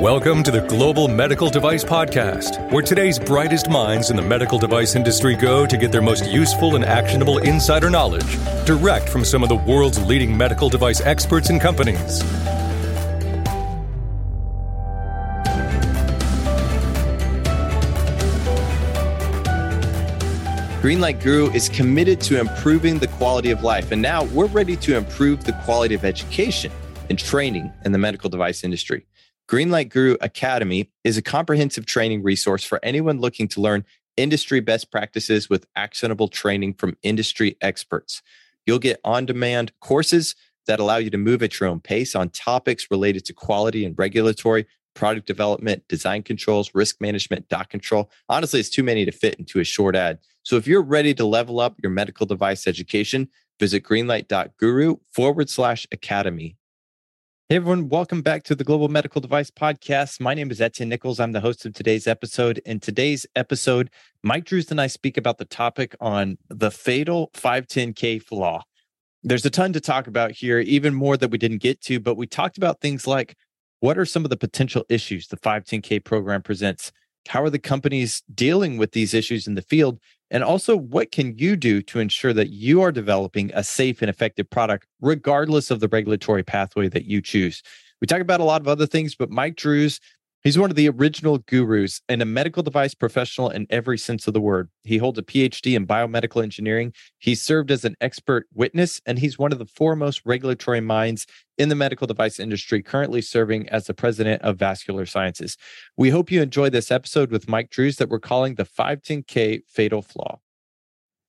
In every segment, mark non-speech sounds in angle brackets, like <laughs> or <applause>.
Welcome to the Global Medical Device Podcast, where today's brightest minds in the medical device industry go to get their most useful and actionable insider knowledge direct from some of the world's leading medical device experts and companies. Greenlight Guru is committed to improving the quality of life, and now we're ready to improve the quality of education and training in the medical device industry. Greenlight Guru Academy is a comprehensive training resource for anyone looking to learn industry best practices with actionable training from industry experts. You'll get on demand courses that allow you to move at your own pace on topics related to quality and regulatory, product development, design controls, risk management, doc control. Honestly, it's too many to fit into a short ad. So if you're ready to level up your medical device education, visit greenlight.guru forward slash academy. Hey everyone, welcome back to the Global Medical Device Podcast. My name is Etienne Nichols. I'm the host of today's episode. In today's episode, Mike Drues and I speak about the topic on the fatal 510K flaw. There's a ton to talk about here, even more that we didn't get to, but we talked about things like what are some of the potential issues the 510K program presents? How are the companies dealing with these issues in the field? And also, what can you do to ensure that you are developing a safe and effective product, regardless of the regulatory pathway that you choose? We talk about a lot of other things, but Mike Drues He's one of the original gurus and a medical device professional in every sense of the word. He holds a PhD in biomedical engineering. He served as an expert witness, and he's one of the foremost regulatory minds in the medical device industry, currently serving as the president of vascular sciences. We hope you enjoy this episode with Mike Drues that we're calling the 510K Fatal Flaw.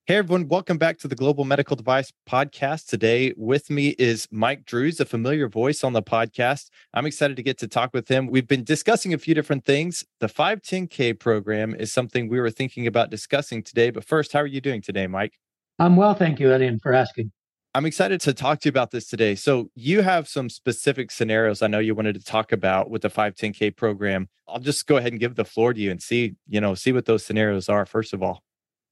Hey, everyone. Welcome back to the Global Medical Device Podcast. Today, with me is Mike Drues, a familiar voice on the podcast. I'm excited to get to talk with him. We've been discussing a few different things. The 510K program is something we were thinking about discussing today. But first, how are you doing today, Mike? I'm well. Thank you, Eddie, for asking. I'm excited to talk to you about this today. So, you have some specific scenarios I know you wanted to talk about with the 510K program. I'll just go ahead and give the floor to you and see, you know, see what those scenarios are, first of all.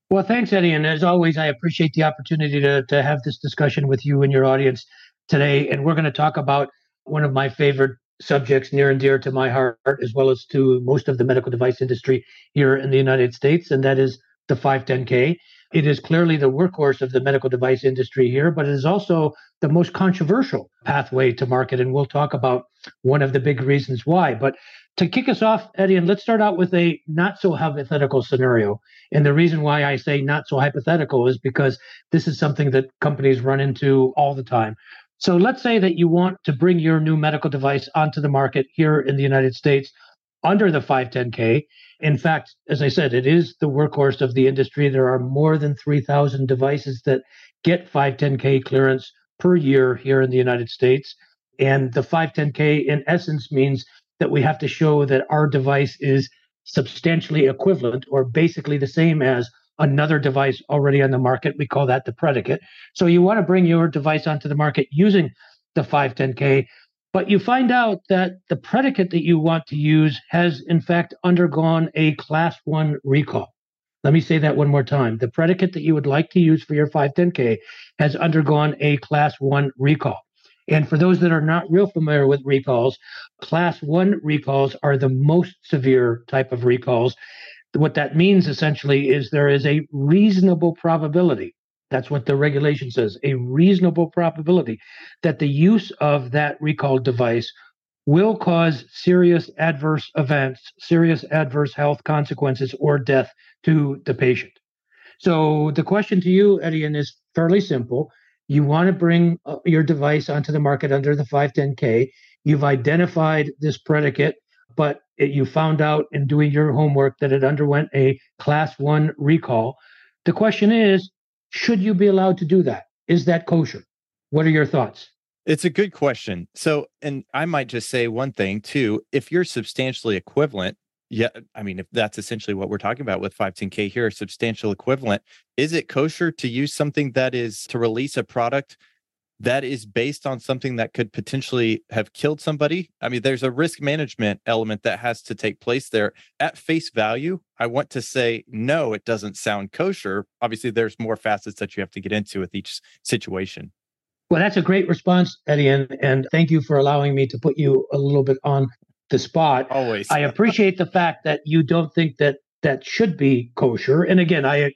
Well, thanks, Eddie. And as always, I appreciate the opportunity to, to have this discussion with you and your audience today. And we're going to talk about one of my favorite subjects near and dear to my heart, as well as to most of the medical device industry here in the United States, and that is the 510K. It is clearly the workhorse of the medical device industry here, but it is also the most controversial pathway to market. And we'll talk about one of the big reasons why. But to kick us off, Eddie, and let's start out with a not so hypothetical scenario. And the reason why I say not so hypothetical is because this is something that companies run into all the time. So let's say that you want to bring your new medical device onto the market here in the United States under the 510K. In fact, as I said, it is the workhorse of the industry. There are more than 3,000 devices that get 510K clearance per year here in the United States. And the 510K, in essence, means that we have to show that our device is substantially equivalent or basically the same as another device already on the market. We call that the predicate. So you want to bring your device onto the market using the 510K, but you find out that the predicate that you want to use has, in fact, undergone a class one recall. Let me say that one more time. The predicate that you would like to use for your 510K has undergone a class one recall. And for those that are not real familiar with recalls, class one recalls are the most severe type of recalls. What that means essentially is there is a reasonable probability. That's what the regulation says a reasonable probability that the use of that recalled device will cause serious adverse events, serious adverse health consequences, or death to the patient. So the question to you, Eddie, is fairly simple you want to bring uh, your device onto the market under the 510K. You've identified this predicate, but it, you found out in doing your homework that it underwent a class one recall. The question is should you be allowed to do that? Is that kosher? What are your thoughts? It's a good question. So, and I might just say one thing too. If you're substantially equivalent, yeah, I mean, if that's essentially what we're talking about with 510K here, a substantial equivalent, is it kosher to use something that is to release a product that is based on something that could potentially have killed somebody? I mean, there's a risk management element that has to take place there. At face value, I want to say, no, it doesn't sound kosher. Obviously, there's more facets that you have to get into with each situation. Well, that's a great response, Eddie, and, and thank you for allowing me to put you a little bit on the spot. Always. I appreciate the fact that you don't think that that should be kosher. And again, I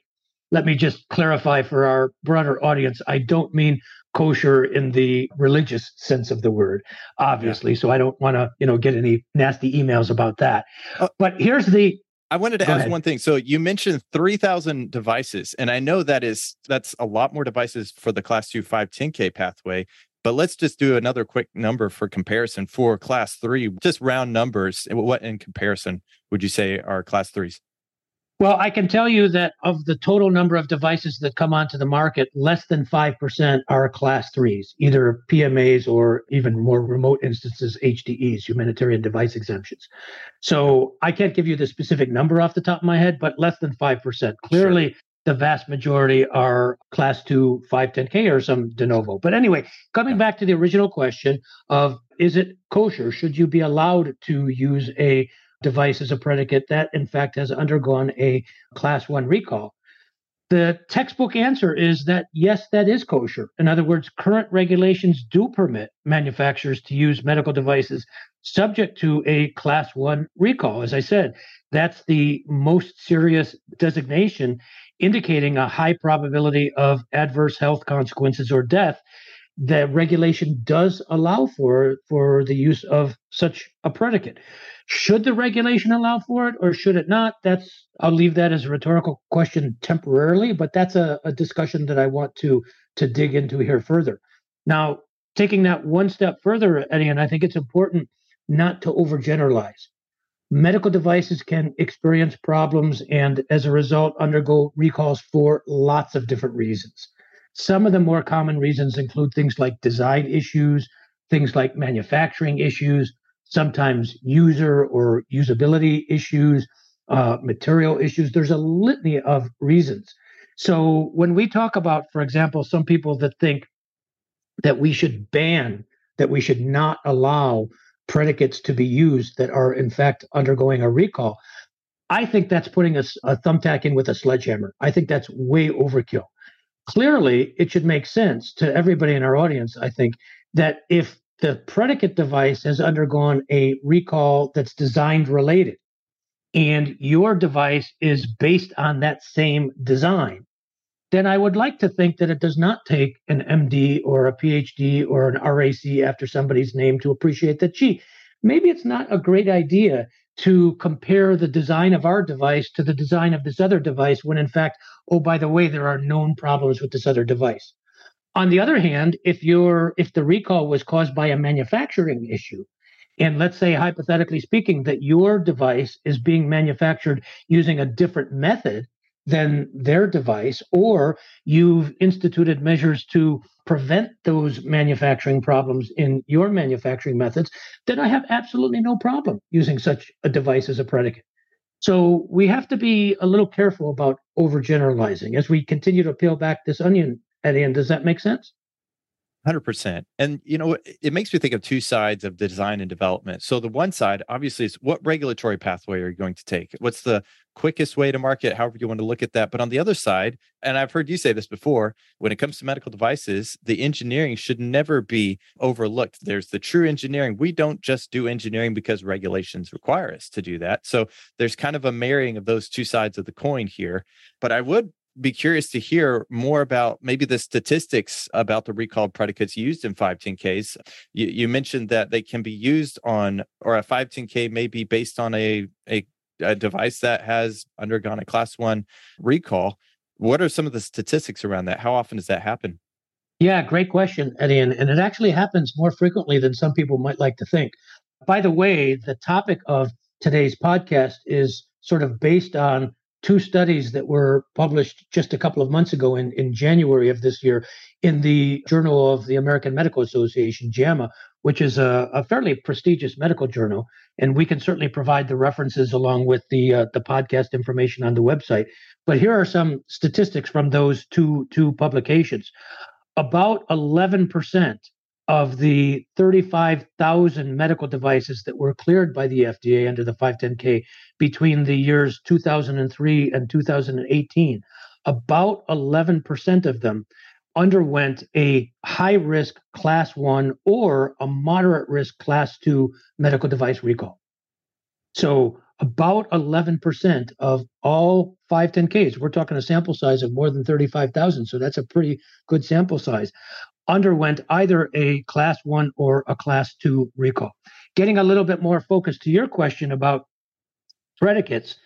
let me just clarify for our broader audience. I don't mean kosher in the religious sense of the word, obviously. Yeah. So I don't want to, you know, get any nasty emails about that. Uh, but here's the I wanted to Go ask ahead. one thing. So you mentioned 3,000 devices, and I know that is that's a lot more devices for the class 2 510K pathway. But let's just do another quick number for comparison for class 3, just round numbers. What in comparison would you say are class 3s? Well, I can tell you that of the total number of devices that come onto the market, less than 5% are class threes, either PMAs or even more remote instances, HDEs, humanitarian device exemptions. So I can't give you the specific number off the top of my head, but less than 5%. Clearly, sure. The vast majority are class two, 510K or some de novo. But anyway, coming back to the original question of is it kosher? Should you be allowed to use a device as a predicate that, in fact, has undergone a class one recall? The textbook answer is that yes, that is kosher. In other words, current regulations do permit manufacturers to use medical devices subject to a class one recall. As I said, that's the most serious designation indicating a high probability of adverse health consequences or death the regulation does allow for for the use of such a predicate. Should the regulation allow for it or should it not? That's I'll leave that as a rhetorical question temporarily, but that's a, a discussion that I want to to dig into here further. Now, taking that one step further, Eddie, and I think it's important not to overgeneralize. Medical devices can experience problems and as a result undergo recalls for lots of different reasons. Some of the more common reasons include things like design issues, things like manufacturing issues, sometimes user or usability issues, uh, material issues. There's a litany of reasons. So when we talk about, for example, some people that think that we should ban, that we should not allow predicates to be used that are in fact undergoing a recall, I think that's putting a, a thumbtack in with a sledgehammer. I think that's way overkill clearly it should make sense to everybody in our audience, I think, that if the predicate device has undergone a recall that's designed related, and your device is based on that same design, then I would like to think that it does not take an MD or a PhD or an RAC after somebody's name to appreciate that, gee, maybe it's not a great idea to compare the design of our device to the design of this other device when in fact oh by the way there are known problems with this other device. On the other hand if you're if the recall was caused by a manufacturing issue and let's say hypothetically speaking that your device is being manufactured using a different method than their device, or you've instituted measures to prevent those manufacturing problems in your manufacturing methods, then I have absolutely no problem using such a device as a predicate. So we have to be a little careful about overgeneralizing as we continue to peel back this onion at the end. Does that make sense? 100%. And, you know, it makes me think of two sides of the design and development. So, the one side, obviously, is what regulatory pathway are you going to take? What's the quickest way to market, however you want to look at that? But on the other side, and I've heard you say this before, when it comes to medical devices, the engineering should never be overlooked. There's the true engineering. We don't just do engineering because regulations require us to do that. So, there's kind of a marrying of those two sides of the coin here. But I would be curious to hear more about maybe the statistics about the recalled predicates used in 510Ks. You, you mentioned that they can be used on, or a 510K may be based on a, a, a device that has undergone a class one recall. What are some of the statistics around that? How often does that happen? Yeah, great question, Eddie. And, and it actually happens more frequently than some people might like to think. By the way, the topic of today's podcast is sort of based on two studies that were published just a couple of months ago in, in January of this year in the Journal of the American Medical Association, JAMA, which is a, a fairly prestigious medical journal. And we can certainly provide the references along with the uh, the podcast information on the website. But here are some statistics from those two two publications. About 11% of the 35,000 medical devices that were cleared by the FDA under the 510K between the years 2003 and 2018, about 11% of them underwent a high risk class one or a moderate risk class two medical device recall. So about 11% of all 510Ks, we're talking a sample size of more than 35,000. So that's a pretty good sample size, underwent either a class one or a class two recall. Getting a little bit more focused to your question about predicates,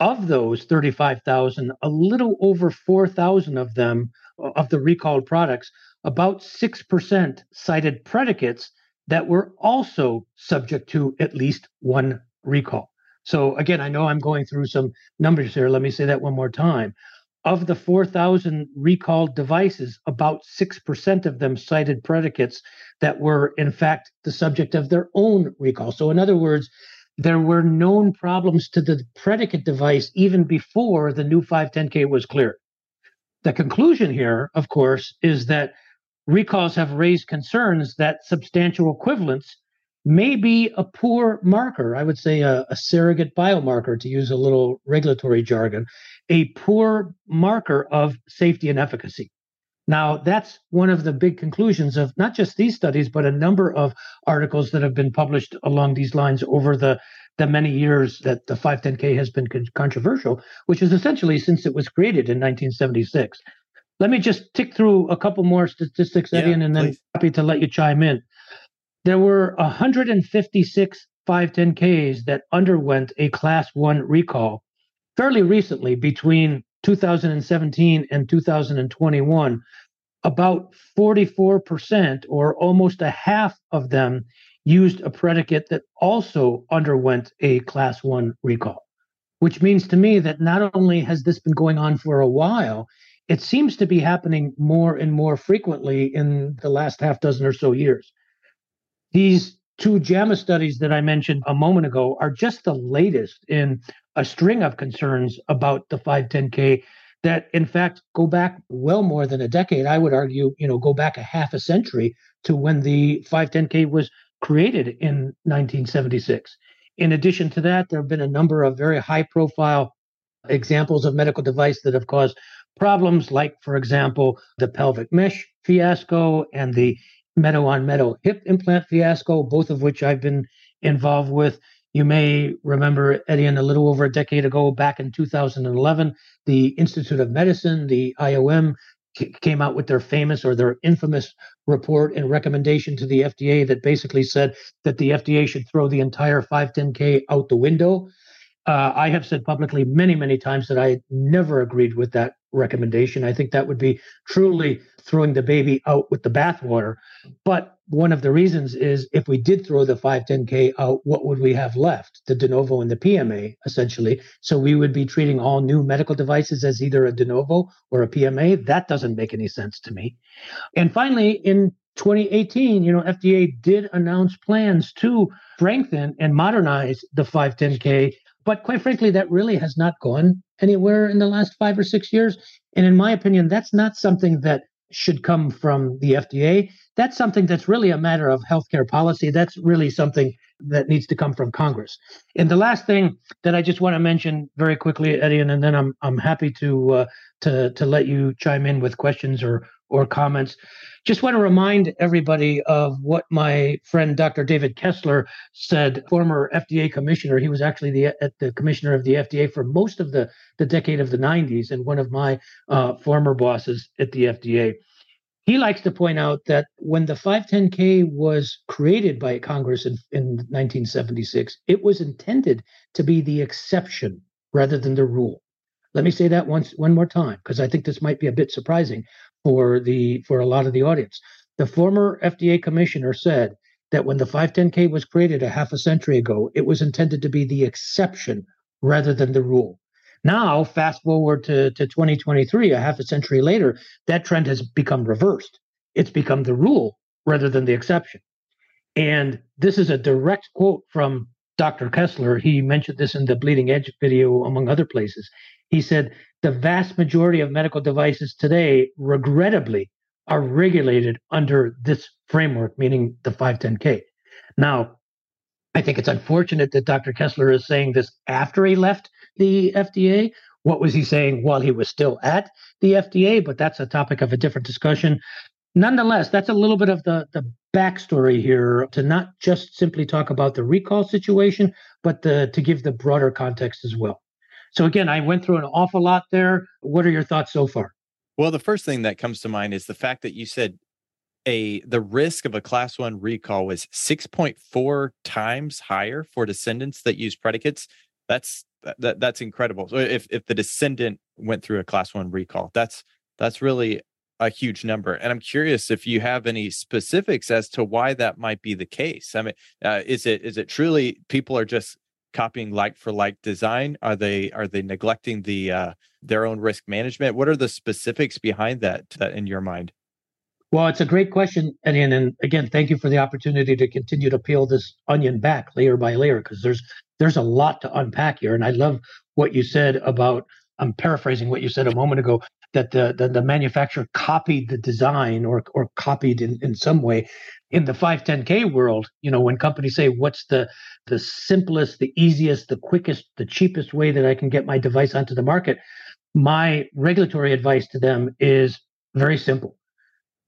of those 35,000, a little over 4,000 of them, of the recalled products, about 6% cited predicates that were also subject to at least one recall. So, again, I know I'm going through some numbers here. Let me say that one more time. Of the 4,000 recalled devices, about 6% of them cited predicates that were, in fact, the subject of their own recall. So, in other words, there were known problems to the predicate device even before the new 510K was cleared. The conclusion here, of course, is that recalls have raised concerns that substantial equivalence may be a poor marker. I would say a, a, surrogate biomarker, to use a little regulatory jargon, a poor marker of safety and efficacy. Now, that's one of the big conclusions of not just these studies, but a number of articles that have been published along these lines over the, the many years that the 510K has been controversial, which is essentially since it was created in 1976. Let me just tick through a couple more statistics, Eddie, yeah, and then please. happy to let you chime in. There were 156 510Ks that underwent a class one recall fairly recently between 2017 and 2021, about 44% or almost a half of them used a predicate that also underwent a class one recall, which means to me that not only has this been going on for a while, it seems to be happening more and more frequently in the last half dozen or so years. These two JAMA studies that I mentioned a moment ago are just the latest in a string of concerns about the 510K that in fact go back well more than a decade. I would argue, you know, go back a half a century to when the 510K was created in 1976. In addition to that, there have been a number of very high profile examples of medical device that have caused problems, like, for example, the pelvic mesh fiasco and the metal on metal hip implant fiasco, both of which I've been involved with. You may remember, Eddie, and a little over a decade ago, back in 2011, the Institute of Medicine, the IOM, came out with their famous or their infamous report and recommendation to the FDA that basically said that the FDA should throw the entire 510K out the window. Uh, I have said publicly many, many times that I never agreed with that recommendation. I think that would be truly throwing the baby out with the bathwater. But one of the reasons is if we did throw the 510K out, what would we have left? The de novo and the PMA, essentially. So we would be treating all new medical devices as either a de novo or a PMA. That doesn't make any sense to me. And finally, in 2018, you know, FDA did announce plans to strengthen and modernize the 510K. But quite frankly, that really has not gone anywhere in the last five or six years. And in my opinion, that's not something that should come from the FDA. That's something that's really a matter of healthcare policy. That's really something that needs to come from Congress. And the last thing that I just want to mention very quickly, Eddie, and, then I'm I'm happy to uh, to to let you chime in with questions or or comments. Just want to remind everybody of what my friend Dr. David Kessler said, former FDA commissioner. He was actually the, at the commissioner of the FDA for most of the, the decade of the 90s and one of my uh, former bosses at the FDA. He likes to point out that when the 510K was created by Congress in, in 1976, it was intended to be the exception rather than the rule. Let me say that once one more time because I think this might be a bit surprising for the for a lot of the audience. The former FDA commissioner said that when the 510K was created a half a century ago, it was intended to be the exception rather than the rule. Now, fast forward to, to 2023, a half a century later, that trend has become reversed. It's become the rule rather than the exception. And this is a direct quote from Dr. Kessler. He mentioned this in the Bleeding Edge video, among other places. He said, the vast majority of medical devices today, regrettably, are regulated under this framework, meaning the 510K. Now, I think it's unfortunate that Dr. Kessler is saying this after he left the FDA. What was he saying while he was still at the FDA? But that's a topic of a different discussion. Nonetheless, that's a little bit of the, the backstory here to not just simply talk about the recall situation, but the, to give the broader context as well. So, again, I went through an awful lot there. What are your thoughts so far? Well, the first thing that comes to mind is the fact that you said a the risk of a class one recall was 6.4 times higher for descendants that use predicates. That's that, that's incredible. So if if the descendant went through a class one recall, that's that's really a huge number. And I'm curious if you have any specifics as to why that might be the case. I mean, uh, is it is it truly people are just copying like for like design? Are they are they neglecting the uh, their own risk management? What are the specifics behind that, that in your mind? Well, it's a great question, Eddie. And again, thank you for the opportunity to continue to peel this onion back layer by layer because there's there's a lot to unpack here. And I love what you said about I'm paraphrasing what you said a moment ago that the, the, the manufacturer copied the design or or copied in, in some way in the 510k world you know when companies say what's the the simplest the easiest the quickest the cheapest way that i can get my device onto the market? My regulatory advice to them is very simple.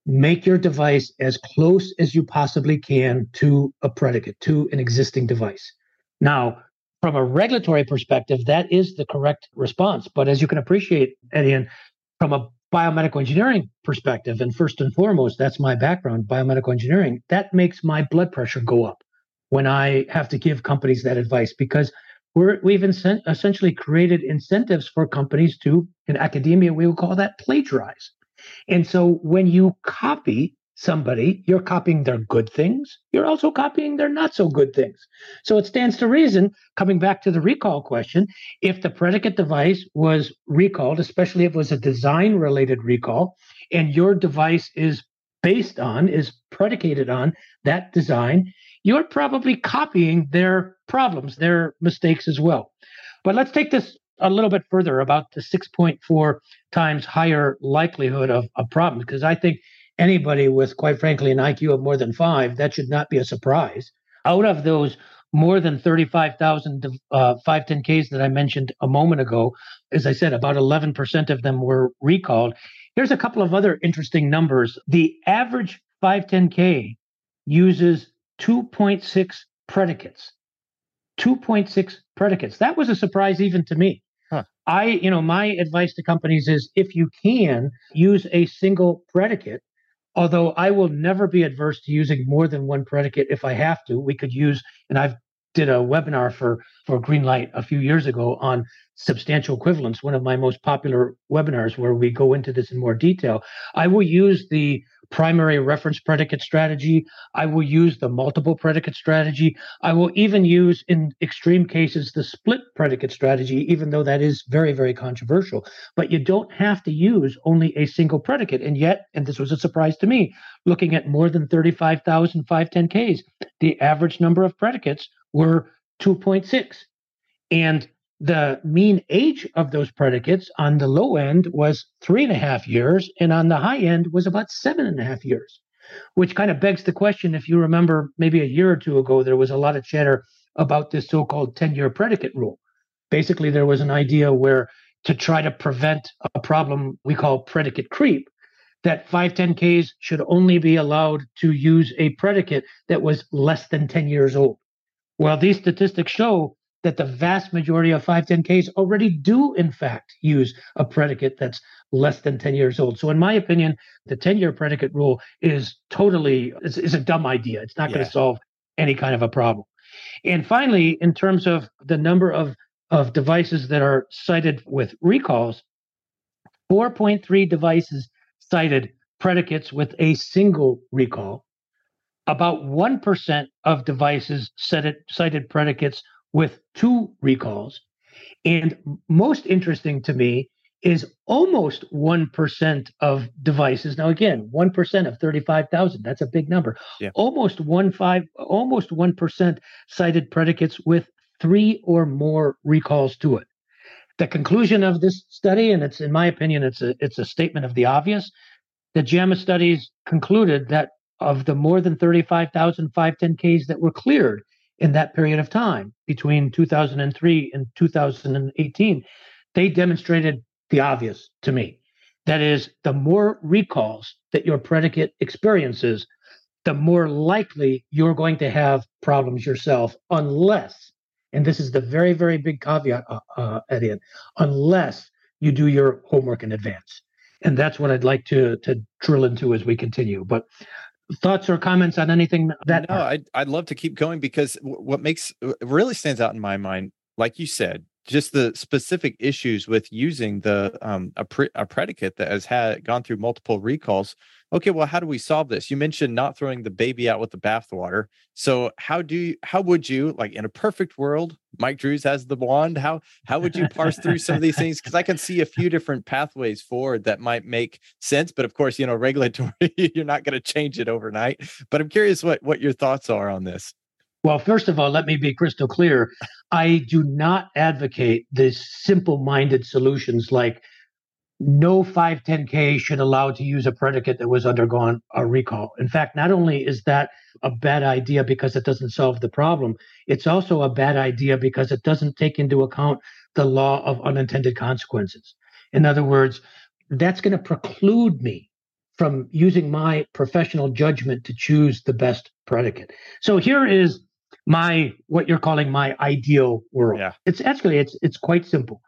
Make your device as close as you possibly can to a predicate to an existing device. Now from a regulatory perspective that is the correct response. But as you can appreciate eddie from a biomedical engineering perspective, and first and foremost, that's my background, biomedical engineering, that makes my blood pressure go up when I have to give companies that advice because we're, we've essentially created incentives for companies to, in academia, we would call that plagiarize. And so when you copy somebody, you're copying their good things. You're also copying their not so good things. So it stands to reason, coming back to the recall question, if the predicate device was recalled, especially if it was a design related recall, and your device is based on, is predicated on that design, you're probably copying their problems, their mistakes as well. But let's take this a little bit further about the 6.4 times higher likelihood of a problem, because I think anybody with, quite frankly, an IQ of more than five, that should not be a surprise. Out of those more than 35,000 uh, 510Ks that I mentioned a moment ago, as I said, about 11% of them were recalled. Here's a couple of other interesting numbers. The average 510K uses 2.6 predicates. 2.6 predicates. That was a surprise even to me. Huh. I, you know, my advice to companies is if you can use a single predicate, although I will never be adverse to using more than one predicate if I have to. We could use, and I've did a webinar for for Greenlight a few years ago on substantial equivalence, one of my most popular webinars where we go into this in more detail. I will use the primary reference predicate strategy. I will use the multiple predicate strategy. I will even use, in extreme cases, the split predicate strategy, even though that is very, very controversial. But you don't have to use only a single predicate. And yet, and this was a surprise to me, looking at more than 35,000 510Ks, the average number of predicates were 2.6. And the mean age of those predicates on the low end was three and a half years, and on the high end was about seven and a half years, which kind of begs the question. If you remember, maybe a year or two ago, there was a lot of chatter about this so called 10 year predicate rule. Basically, there was an idea where to try to prevent a problem we call predicate creep, that 510Ks should only be allowed to use a predicate that was less than 10 years old. Well, these statistics show that the vast majority of 510Ks already do, in fact, use a predicate that's less than 10 years old. So, in my opinion, the 10 year predicate rule is totally is, is a dumb idea. It's not yeah. going to solve any kind of a problem. And finally, in terms of the number of, of devices that are cited with recalls, 4.3 devices cited predicates with a single recall. About 1% of devices cited, cited predicates with two recalls. And most interesting to me is almost 1% of devices. Now, again, 1% of 35,000, that's a big number. Yeah. Almost one five, almost 1% cited predicates with three or more recalls to it. The conclusion of this study, and it's in my opinion, it's a it's a statement of the obvious. The JAMA studies concluded that of the more than 35,000 510Ks that were cleared, in that period of time between 2003 and 2018, they demonstrated the obvious to me That is, the more recalls that your predicate experiences, the more likely you're going to have problems yourself, unless, and this is the very, very big caveat, uh, uh, unless you do your homework in advance. And that's what I'd like to to drill into as we continue. But thoughts or comments on anything that no I'd, I'd love to keep going because what makes really stands out in my mind like you said just the specific issues with using the um, a, pre- a predicate that has had gone through multiple recalls okay well how do we solve this? You mentioned not throwing the baby out with the bathwater. So how do you how would you like in a perfect world mike drues has the wand how how would you parse through some of these things? Because i can see a few different pathways forward that might make sense but of course you know <laughs> regulatory you're not going to change it overnight. But i'm curious what what your thoughts are on this. Well, first of all, let me be crystal clear. I do not advocate this simple minded solutions like no 510K should allow to use a predicate that was undergone a recall. In fact, not only is that a bad idea because it doesn't solve the problem, it's also a bad idea because it doesn't take into account the law of unintended consequences. In other words, that's going to preclude me from using my professional judgment to choose the best predicate. So here is my what you're calling my ideal world. Yeah. It's actually it's it's quite simple.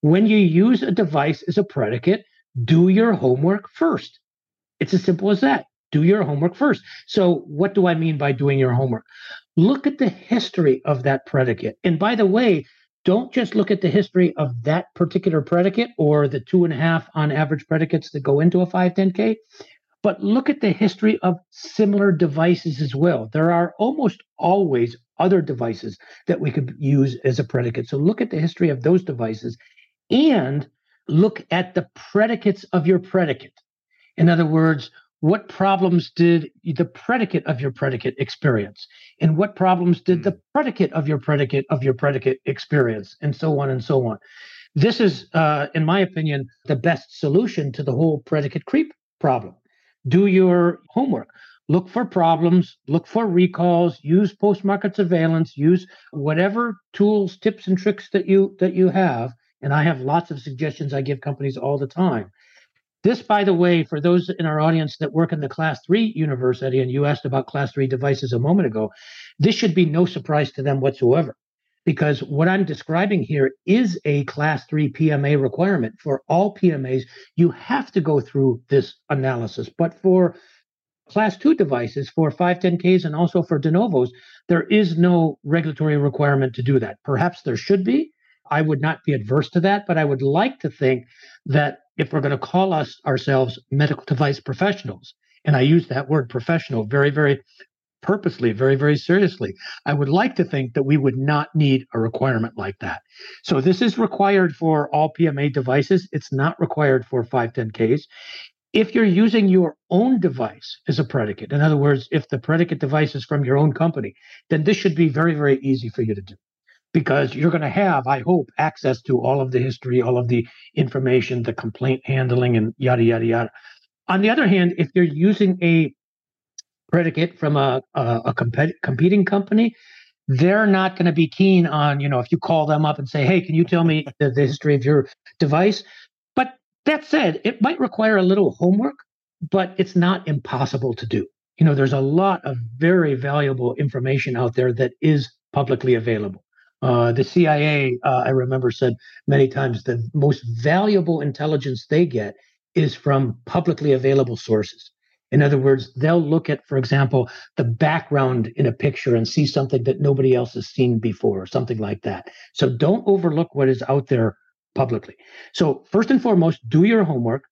When you use a device as a predicate, do your homework first. It's as simple as that. Do your homework first. So, what do I mean by doing your homework? Look at the history of that predicate. And by the way, don't just look at the history of that particular predicate or the two and a half on average predicates that go into a 510K. But look at the history of similar devices as well. There are almost always other devices that we could use as a predicate. So look at the history of those devices and look at the predicates of your predicate. In other words, what problems did the predicate of your predicate experience? And what problems did the hmm. predicate of your predicate of your predicate experience? And so on and so on. This is, uh, in my opinion, the best solution to the whole predicate creep problem do your homework look for problems look for recalls use post-market surveillance use whatever tools tips and tricks that you that you have and i have lots of suggestions i give companies all the time this by the way for those in our audience that work in the class 3 universe and you asked about class 3 devices a moment ago this should be no surprise to them whatsoever because what I'm describing here is a class three PMA requirement. For all PMAs, you have to go through this analysis. But for class two devices, for 510Ks and also for de novos, there is no regulatory requirement to do that. Perhaps there should be. I would not be adverse to that, but I would like to think that if we're going to call us ourselves medical device professionals, and I use that word professional very, very purposely, very, very seriously. I would like to think that we would not need a requirement like that. So this is required for all PMA devices. It's not required for 510Ks. If you're using your own device as a predicate, in other words, if the predicate device is from your own company, then this should be very, very easy for you to do because you're going to have, I hope, access to all of the history, all of the information, the complaint handling, and yada, yada, yada. On the other hand, if you're using a predicate from a, a, a compet- competing company, they're not going to be keen on, you know, if you call them up and say, hey, can you tell me the, the history of your device? But that said, it might require a little homework, but it's not impossible to do. You know, there's a lot of very valuable information out there that is publicly available. Uh, the CIA, uh, I remember, said many times the most valuable intelligence they get is from publicly available sources. In other words, they'll look at, for example, the background in a picture and see something that nobody else has seen before, or something like that. So don't overlook what is out there publicly. So, first and foremost, do your homework.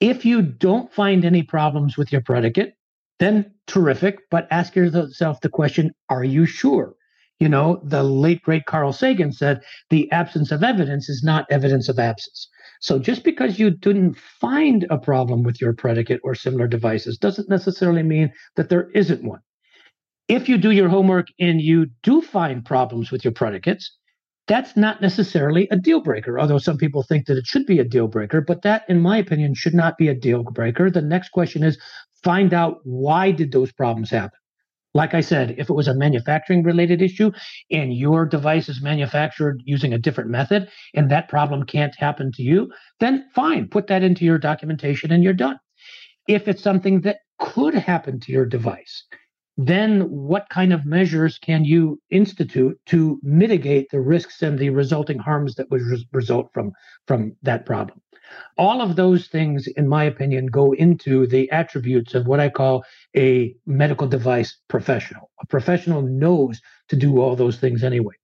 If you don't find any problems with your predicate, then terrific, but ask yourself the question are you sure? You know, the late great Carl Sagan said the absence of evidence is not evidence of absence. So just because you didn't find a problem with your predicate or similar devices doesn't necessarily mean that there isn't one. If you do your homework and you do find problems with your predicates, that's not necessarily a deal breaker, although some people think that it should be a deal breaker. But that, in my opinion, should not be a deal breaker. The next question is find out why did those problems happen? Like I said, if it was a manufacturing related issue and your device is manufactured using a different method and that problem can't happen to you, then fine, put that into your documentation and you're done. If it's something that could happen to your device, then what kind of measures can you institute to mitigate the risks and the resulting harms that would res- result from from that problem all of those things in my opinion go into the attributes of what i call a medical device professional a professional knows to do all those things anyway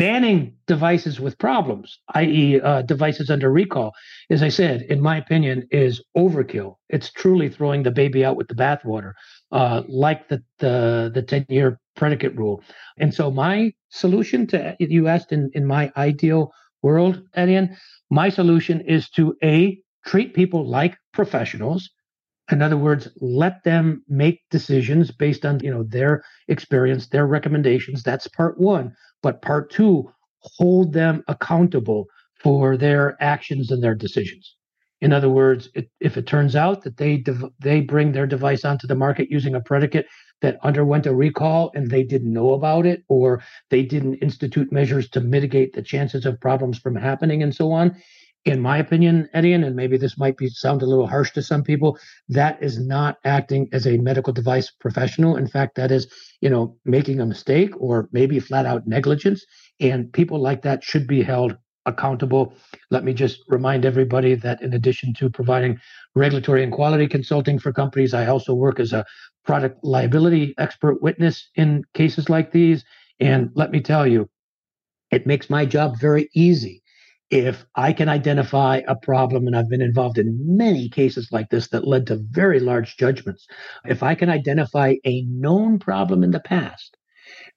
banning devices with problems, i.e., uh, devices under recall, as I said, in my opinion, is overkill. It's truly throwing the baby out with the bathwater, uh, like the the the ten year predicate rule. And so, my solution to you asked in in my ideal world, Etienne, my solution is to a treat people like professionals. In other words, let them make decisions based on you know their experience, their recommendations. That's part one. But part two, hold them accountable for their actions and their decisions. In other words, it, if it turns out that they dev- they bring their device onto the market using a predicate that underwent a recall and they didn't know about it, or they didn't institute measures to mitigate the chances of problems from happening, and so on, in my opinion, Etienne, and maybe this might be sound a little harsh to some people, that is not acting as a medical device professional. In fact, that is, you know, making a mistake or maybe flat out negligence. And people like that should be held accountable. Let me just remind everybody that in addition to providing regulatory and quality consulting for companies, I also work as a product liability expert witness in cases like these. And let me tell you, it makes my job very easy if I can identify a problem, and I've been involved in many cases like this that led to very large judgments, if I can identify a known problem in the past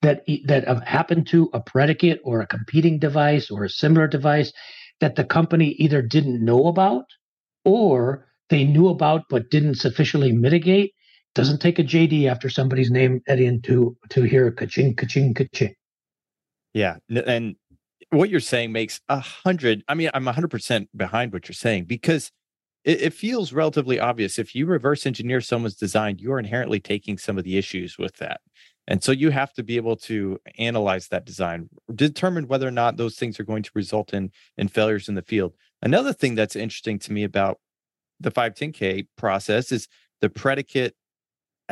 that that have happened to a predicate or a competing device or a similar device that the company either didn't know about or they knew about but didn't sufficiently mitigate, doesn't take a JD after somebody's name Etienne to to hear ka-ching, ka-ching, ka-ching. Yeah, and what you're saying makes a hundred. I mean, I'm a hundred percent behind what you're saying because it, it, feels relatively obvious. If you reverse engineer someone's design, you are inherently taking some of the issues with that. And so you have to be able to analyze that design, determine whether or not those things are going to result in in failures in the field. Another thing that's interesting to me about the 510K process is the predicate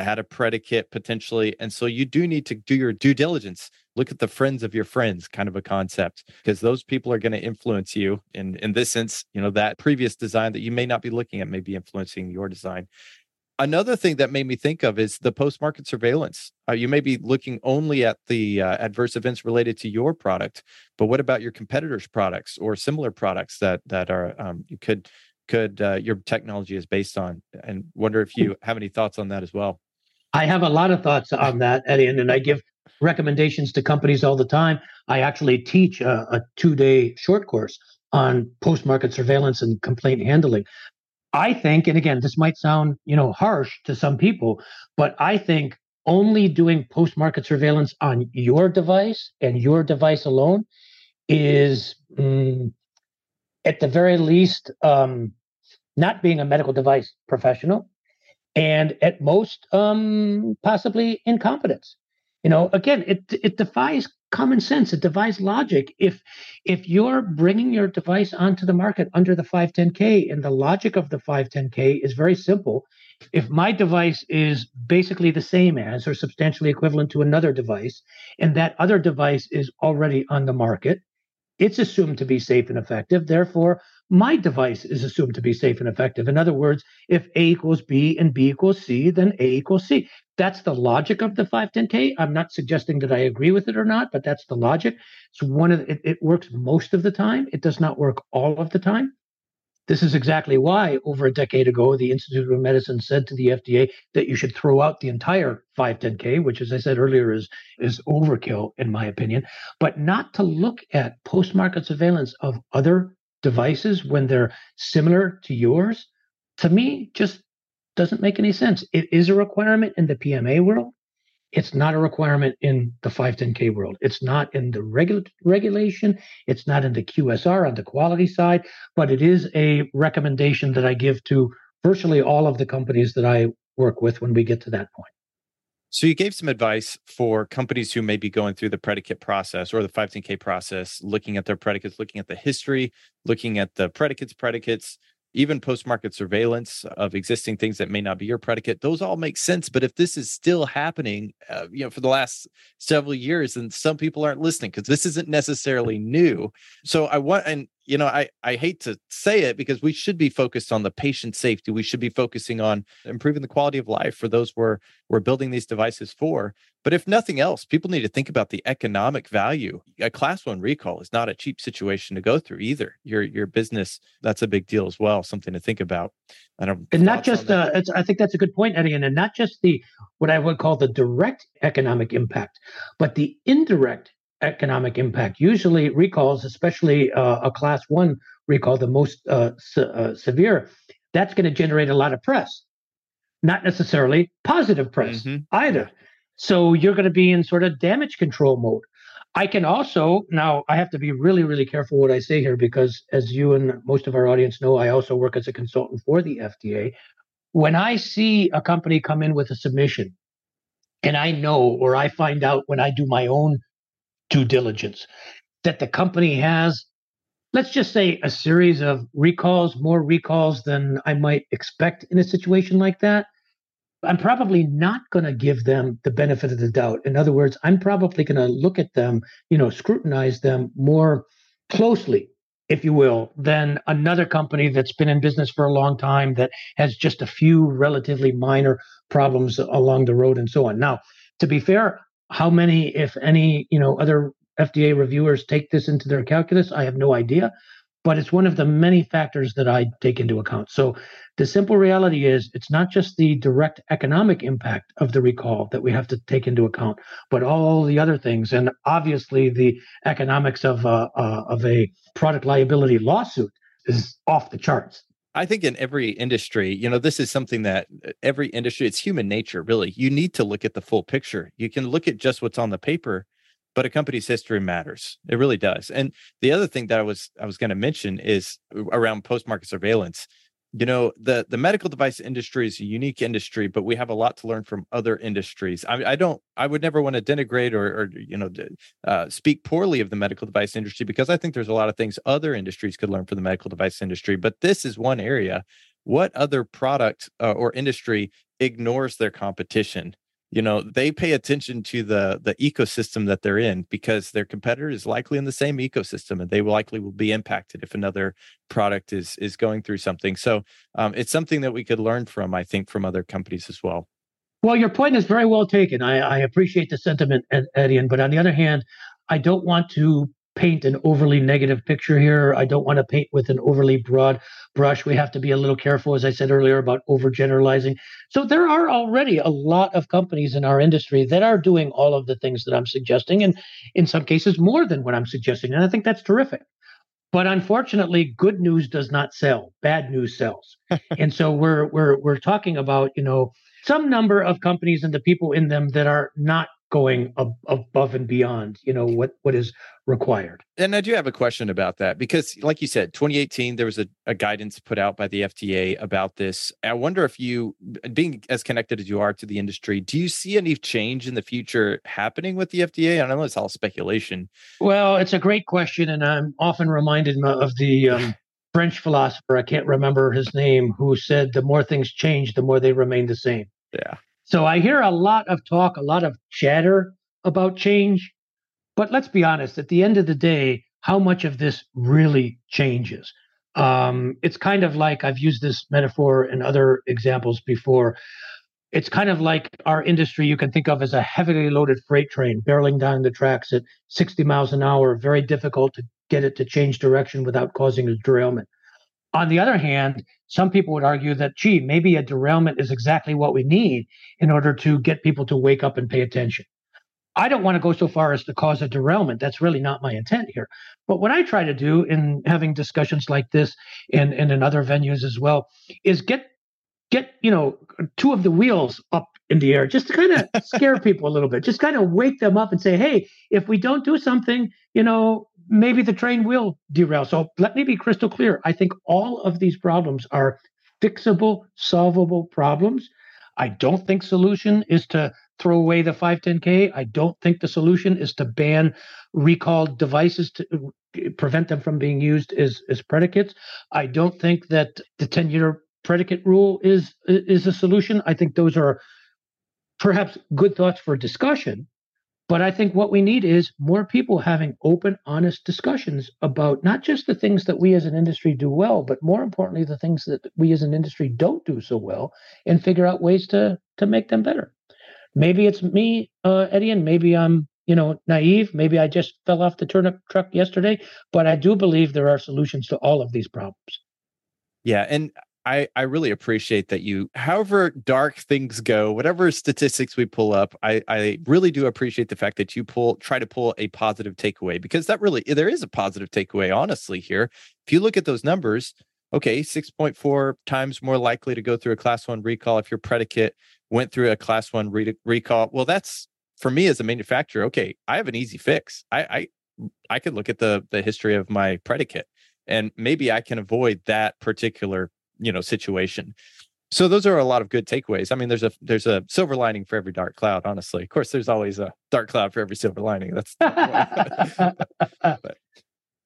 add a predicate potentially. And so you do need to do your due diligence. Look at the friends of your friends kind of a concept because those people are going to influence you. In in this sense, you know, that previous design that you may not be looking at may be influencing your design. Another thing that made me think of is the post-market surveillance. Uh, you may be looking only at the uh, adverse events related to your product, but what about your competitors' products or similar products that that are um, you could could uh, your technology is based on and wonder if you have any thoughts on that as well i have a lot of thoughts on that eddie and i give recommendations to companies all the time. I actually teach a, a two-day short course on post-market surveillance and complaint handling. I think and again this might sound you know harsh to some people but i think only doing post-market surveillance on your device and your device alone is mm, at the very least, um, not being a medical device professional, and at most, um, possibly incompetence. You know, again, it it defies common sense. It defies logic. If if you're bringing your device onto the market under the 510k, and the logic of the 510k is very simple. If my device is basically the same as or substantially equivalent to another device, and that other device is already on the market, it's assumed to be safe and effective. Therefore, my device is assumed to be safe and effective. In other words, if A equals B and B equals C, then A equals C. That's the logic of the 510K. I'm not suggesting that I agree with it or not, but that's the logic. It's one of it, it works most of the time. It does not work all of the time. This is exactly why, over a decade ago, the Institute of Medicine said to the FDA that you should throw out the entire 510K, which, as I said earlier, is, is overkill, in my opinion, but not to look at post market surveillance of other devices when they're similar to yours, to me, just doesn't make any sense. It is a requirement in the PMA world. It's not a requirement in the 510K world. It's not in the regula- regulation. It's not in the QSR on the quality side, but it is a recommendation that I give to virtually all of the companies that I work with when we get to that point. So you gave some advice for companies who may be going through the predicate process or the 510K process, looking at their predicates, looking at the history, looking at the predicates, predicates, even post market surveillance of existing things that may not be your predicate. Those all make sense. But if this is still happening, uh, you know, for the last several years, and some people aren't listening because this isn't necessarily new. So I want, and you know, I, I hate to say it because we should be focused on the patient safety. We should be focusing on improving the quality of life for those we're we're building these devices for. But if nothing else, people need to think about the economic value. A class one recall is not a cheap situation to go through either. Your your business, that's a big deal as well, something to think about. I don't and not just uh, I think that's a good point, Eddie, and not just the what I would call the direct economic impact, but the indirect economic impact. Usually, recalls, especially uh, a class one recall, the most uh, se- uh, severe, that's going to generate a lot of press, not necessarily positive press mm-hmm. either. So you're going to be in sort of damage control mode. I can also now I have to be really really careful what I say here because as you and most of our audience know I also work as a consultant for the FDA. When I see a company come in with a submission and I know or I find out when I do my own due diligence that the company has let's just say a series of recalls more recalls than i might expect in a situation like that. I'm probably not going to give them the benefit of the doubt. In other words i'm probably going to look at them you know scrutinize them more closely if you will than another company that's been in business for a long time that has just a few relatively minor problems along the road and so on. Now to be fair how many, if any, you know, other FDA reviewers take this into their calculus? I have no idea, but it's one of the many factors that I take into account. So the simple reality is it's not just the direct economic impact of the recall that we have to take into account, but all the other things, and obviously the economics of uh, uh, of a product liability lawsuit is off the charts. I think in every industry, you know, this is something that uh, every industry, it's human nature, really. You need to look at the full picture. You can look at just what's on the paper, but a company's history matters. It really does. And the other thing that I was I was going to mention is uh, around post-market surveillance you know the the medical device industry is a unique industry but we have a lot to learn from other industries. I, I don't i would never want to denigrate or, or you know uh, speak poorly of the medical device industry because i think there's a lot of things other industries could learn from the medical device industry but this is one area. What other product uh, or industry ignores their competition you know they pay attention to the the ecosystem that they're in because their competitor is likely in the same ecosystem and they likely will be impacted if another product is is going through something. So um, it's something that we could learn from i think from other companies as well. Well your point is very well taken. I, I appreciate the sentiment Eddie, but on the other hand i don't want to paint an overly negative picture here. I don't want to paint with an overly broad brush. We have to be a little careful, as I said earlier, about overgeneralizing. So there are already a lot of companies in our industry that are doing all of the things that I'm suggesting, and in some cases more than what I'm suggesting. And I think that's terrific. But unfortunately, good news does not sell. Bad news sells. <laughs> and so we're we're we're talking about, you know, some number of companies and the people in them that are not going ab- above and beyond you know what what is required. And i do have a question about that because like you said 2018 there was a, a, guidance put out by the fda about this. I wonder if you being as connected as you are to the industry do you see any change in the future happening with the fda i know it's all speculation. Well it's a great question and i'm often reminded of the um, french philosopher i can't remember his name who said the more things change the more they remain the same. Yeah so I hear a lot of talk, a lot of chatter about change. But let's be honest, at the end of the day, how much of this really changes? Um, it's kind of like I've used this metaphor in other examples before. It's kind of like our industry you can think of as a heavily loaded freight train barreling down the tracks at 60 miles an hour, very difficult to get it to change direction without causing a derailment. On the other hand, some people would argue that, gee, maybe a derailment is exactly what we need in order to get people to wake up and pay attention. I don't want to go so far as to cause a derailment. That's really not my intent here. But what I try to do in having discussions like this and, and in other venues as well is get get you know two of the wheels up in the air just to kind of <laughs> scare people a little bit just kind of wake them up and say hey if we don't do something you know maybe the train will derail. So let me be crystal clear. I think all of these problems are fixable, solvable problems. I don't think solution is to throw away the 510K. I don't think the solution is to ban recalled devices to uh, prevent them from being used as, as predicates. I don't think that the 10 year predicate rule is is a solution. I think those are perhaps good thoughts for discussion. But I think what we need is more people having open, honest discussions about not just the things that we as an industry do well, but more importantly, the things that we as an industry don't do so well, and figure out ways to to make them better. Maybe it's me, uh, Eddie, and maybe I'm you know naive. Maybe I just fell off the turnip truck yesterday, but I do believe there are solutions to all of these problems. Yeah, and I, I really appreciate that you, however dark things go, whatever statistics we pull up, I, I really do appreciate the fact that you pull try to pull a positive takeaway because that really there is a positive takeaway, honestly, here. If you look at those numbers, okay, 6.4 times more likely to go through a class one recall if your predicate went through a class one re- recall. Well, that's for me as a manufacturer, okay, I have an easy fix. I I I could look at the the history of my predicate and maybe I can avoid that particular you know situation. So those are a lot of good takeaways. I mean there's a there's a silver lining for every dark cloud honestly. Of course there's always a dark cloud for every silver lining. That's <laughs> <laughs> but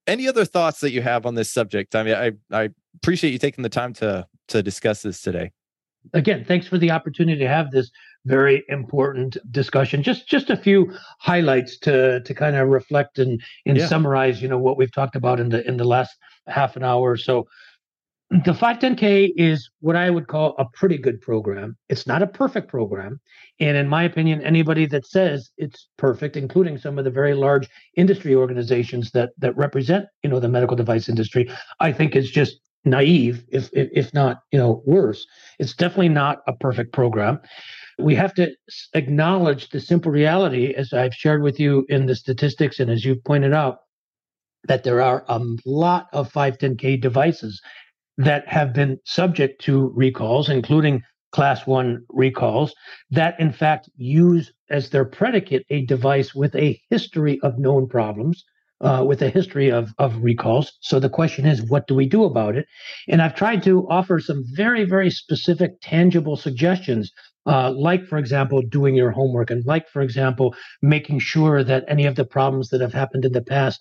any other thoughts that you have on this subject? I mean i i appreciate you taking the time to to discuss this today. Again thanks for the opportunity to have this very important discussion. Just just a few highlights to to kind of reflect and and yeah. summarize you know what we've talked about in the in the last half an hour or so the 510K is what I would call a pretty good program. It's not a perfect program. And in my opinion, anybody that says it's perfect, including some of the very large industry organizations that that represent, you know, the medical device industry, I think is just naive, if if, not, you know, worse. It's definitely not a perfect program. We have to acknowledge the simple reality, as I've shared with you in the statistics, and as you've pointed out, that there are a lot of 510K devices that have been subject to recalls, including class one recalls, that in fact use as their predicate a device with a history of known problems. Uh, with a history of, of recalls. So the question is, what do we do about it? And I've tried to offer some very, very specific, tangible suggestions uh, like, for example, doing your homework, and like, for example, making sure that any of the problems that have happened in the past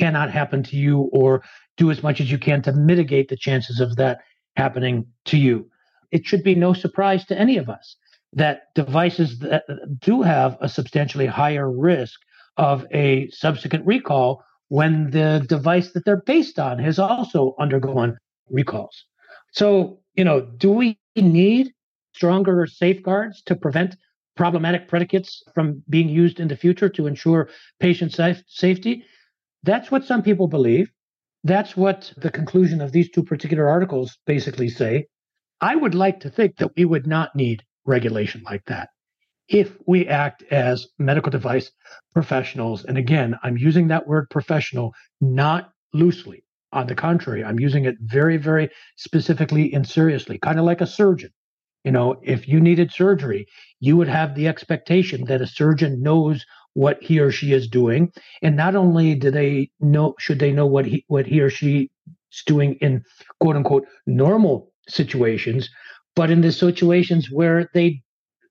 cannot happen to you or do as much as you can to mitigate the chances of that happening to you. It should be no surprise to any of us that devices that do have a substantially higher risk of a subsequent recall when the device that they're based on has also undergone recalls. So, you know, do we need stronger safeguards to prevent problematic predicates from being used in the future to ensure patient safe- safety? That's what some people believe. That's what the conclusion of these two particular articles basically say. I would like to think that we would not need regulation like that if we act as medical device professionals. And again, I'm using that word professional not loosely. On the contrary, I'm using it very, very specifically and seriously, kind of like a surgeon. You know, if you needed surgery, you would have the expectation that a surgeon knows what he or she is doing. And not only do they know should they know what he what he or she is doing in quote unquote normal situations but in the situations where they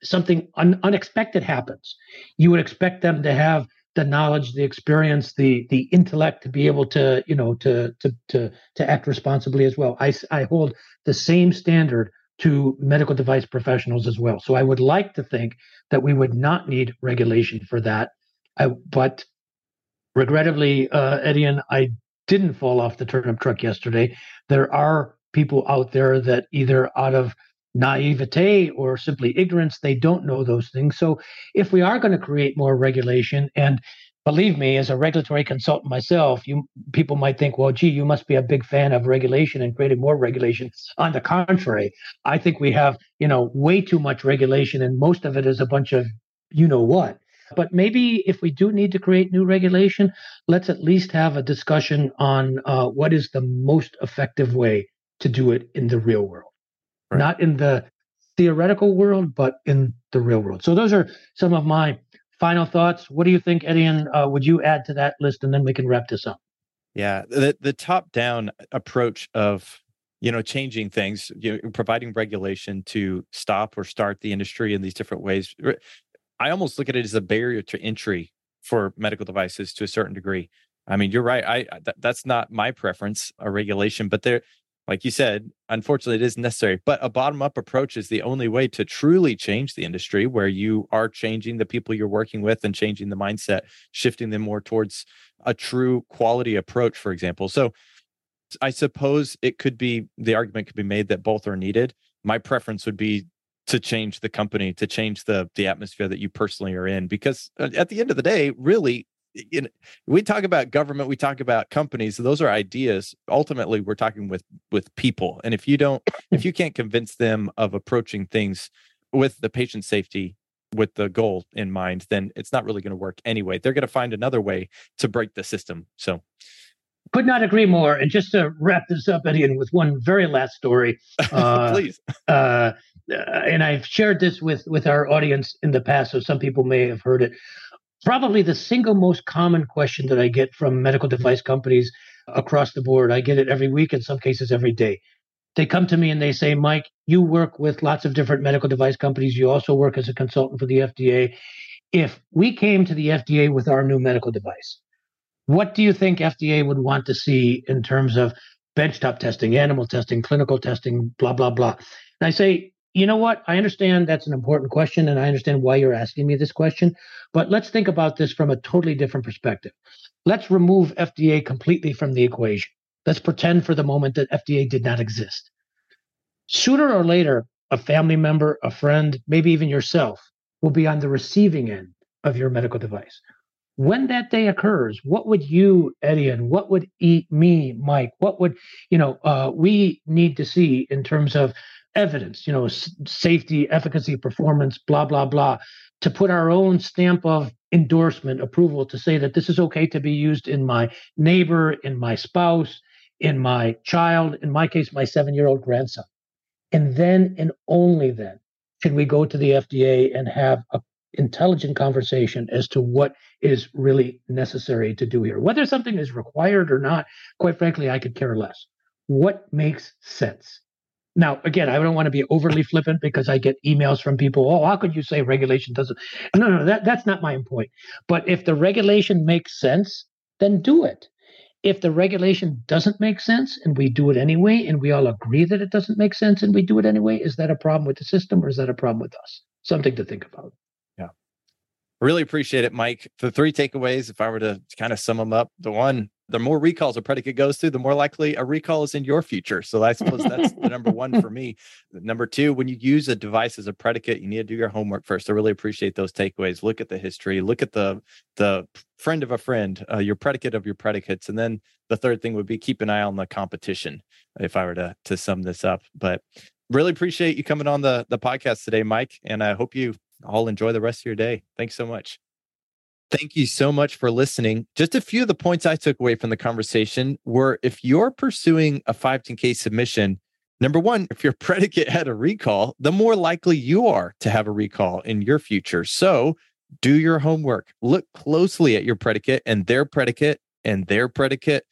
something un, unexpected happens you would expect them to have the knowledge the experience the the intellect to be able to you know to to to to act responsibly as well. I i hold the same standard to medical device professionals as well. So I would like to think that we would not need regulation for that. I, but regrettably, uh, Etienne, I didn't fall off the turnip truck yesterday. There are people out there that either out of naivete or simply ignorance, they don't know those things. So if we are going to create more regulation and believe me, as a regulatory consultant myself, you people might think, well, gee, you must be a big fan of regulation and creating more regulation. On the contrary, I think we have, you know, way too much regulation, and most of it is a bunch of you know what. But maybe if we do need to create new regulation, let's at least have a discussion on uh, what is the most effective way to do it in the real world, right. not in the theoretical world, but in the real world. So those are some of my final thoughts. What do you think, Eddie? And uh, would you add to that list, and then we can wrap this up? Yeah, the the top down approach of you know changing things, you know, providing regulation to stop or start the industry in these different ways. I almost look at it as a barrier to entry for medical devices to a certain degree. I mean, you're right. I th- that's not my preference, a regulation, but there, like you said, unfortunately, it is necessary. But a bottom up approach is the only way to truly change the industry, where you are changing the people you're working with and changing the mindset, shifting them more towards a true quality approach, for example. So, I suppose it could be the argument could be made that both are needed. My preference would be to change the company, to change the the atmosphere that you personally are in, because uh, at the end of the day, really, you know, we talk about government, we talk about companies. Those are ideas. Ultimately, we're talking with with people, and if you don't, if <laughs> you can't convince them of approaching things with the patient safety with the goal in mind, then it's not really going to work anyway. They're going to find another way to break the system. So, could not agree more. And just to wrap this up, Eddie, and with one very last story, <laughs> uh, please. Uh, and I've shared this with with our audience in the past, so some people may have heard it. Probably the single most common question that I get from medical device companies across the board. I get it every week, in some cases every day. They come to me and they say, Mike, you work with lots of different medical device companies. You also work as a consultant for the FDA. If we came to the FDA with our new medical device, what do you think FDA would want to see in terms of benchtop testing, animal testing, clinical testing, blah, blah, blah? And I say, you know what? I understand that's an important question and I understand why you're asking me this question, but let's think about this from a totally different perspective. Let's remove FDA completely from the equation. Let's pretend for the moment that FDA did not exist. Sooner or later, a family member, a friend, maybe even yourself will be on the receiving end of your medical device. When that day occurs, what would you, Eddie, and what would eat me, Mike? What would you know? Uh, we need to see in terms of evidence, you know, s- safety, efficacy, performance, blah, blah, blah, to put our own stamp of endorsement, approval to say that this is okay to be used in my neighbor, in my spouse, in my child, in my case, my seven year old grandson. And then and only then should we go to the FDA and have a intelligent conversation as to what is really necessary to do here. Whether something is required or not, quite frankly, I could care less. What makes sense? Now, again, I don't want to be overly flippant because I get emails from people. Oh, how could you say regulation doesn't? No, no, that, that's not my point. But if the regulation makes sense, then do it. If the regulation doesn't make sense and we do it anyway, and we all agree that it doesn't make sense and we do it anyway, is that a problem with the system or is that a problem with us? Something to think about. Yeah. Really appreciate it, Mike. The three takeaways, if I were to kind of sum them up, the one, the more recalls a predicate goes through, the more likely a recall is in your future. So I suppose that's the number one for me. Number two, when you use a device as a predicate, you need to do your homework first. I really appreciate those takeaways. Look at the history, look at the the friend of a friend, uh, your predicate of your predicates, and then the third thing would be keep an eye on the competition. If I were to to sum this up, but really appreciate you coming on the the podcast today, Mike, and I hope you all enjoy the rest of your day. Thanks so much. Thank you so much for listening. Just a few of the points I took away from the conversation were if you're pursuing a 510K submission, number one, if your <laughs> predicate had a recall, the more likely you are to have a recall in your future. So do your homework, look closely at your predicate and their predicate and their predicate.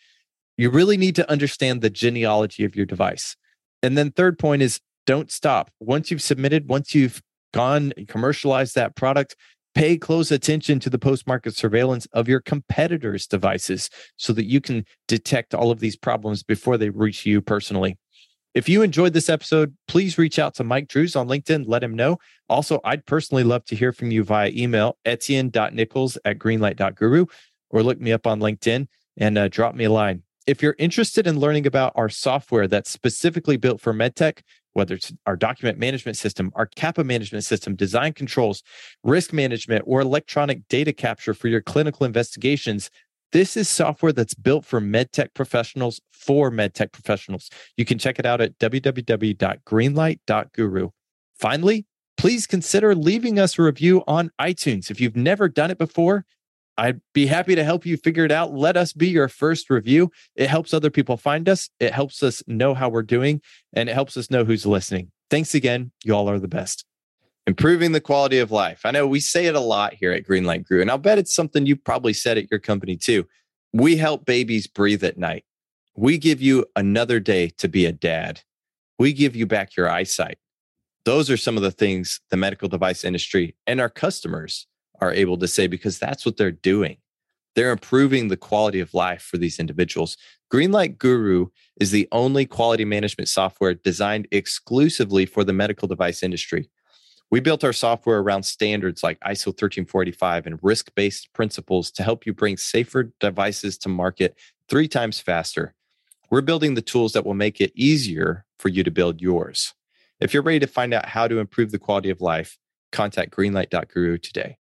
You really need to understand the genealogy of your device. And then, third point is don't stop. Once you've submitted, once you've gone commercialized that product, pay close attention to the post market surveillance of your competitors' devices so that you can detect all of these problems before they reach you personally. If you enjoyed this episode, please reach out to Mike Drues on LinkedIn, let him know. Also, I'd personally love to hear from you via email, etienne.nichols at greenlight.guru, or look me up on LinkedIn and uh, drop me a line. If you're interested in learning about our software that's specifically built for MedTech, whether it's our document management system, our CAPA management system, design controls, risk management, or electronic data capture for your clinical investigations. This is software that's built for medtech professionals for medtech professionals. You can check it out at www.greenlight.guru. Finally, please consider leaving us a review on iTunes. If you've never done it before, I'd be happy to help you figure it out. Let us be your first review. It helps other people find us, it helps us know how we're doing, and it helps us know who's listening. Thanks again. You all are the best. Improving the quality of life. I know we say it a lot here at Greenlight Guru, and I'll bet it's something you probably said at your company too. We help babies breathe at night. We give you another day to be a dad. We give you back your eyesight Those are some of the things the medical device industry and our customers are able to say because that's what they're doing. They're improving the quality of life for these individuals. Greenlight Guru is the only quality management software designed exclusively for the medical device industry. We built our software around standards like ISO 13485 and risk based principles to help you bring safer devices to market three times faster. We're building the tools that will make it easier for you to build yours. If you're ready to find out how to improve the quality of life, contact greenlight.guru today.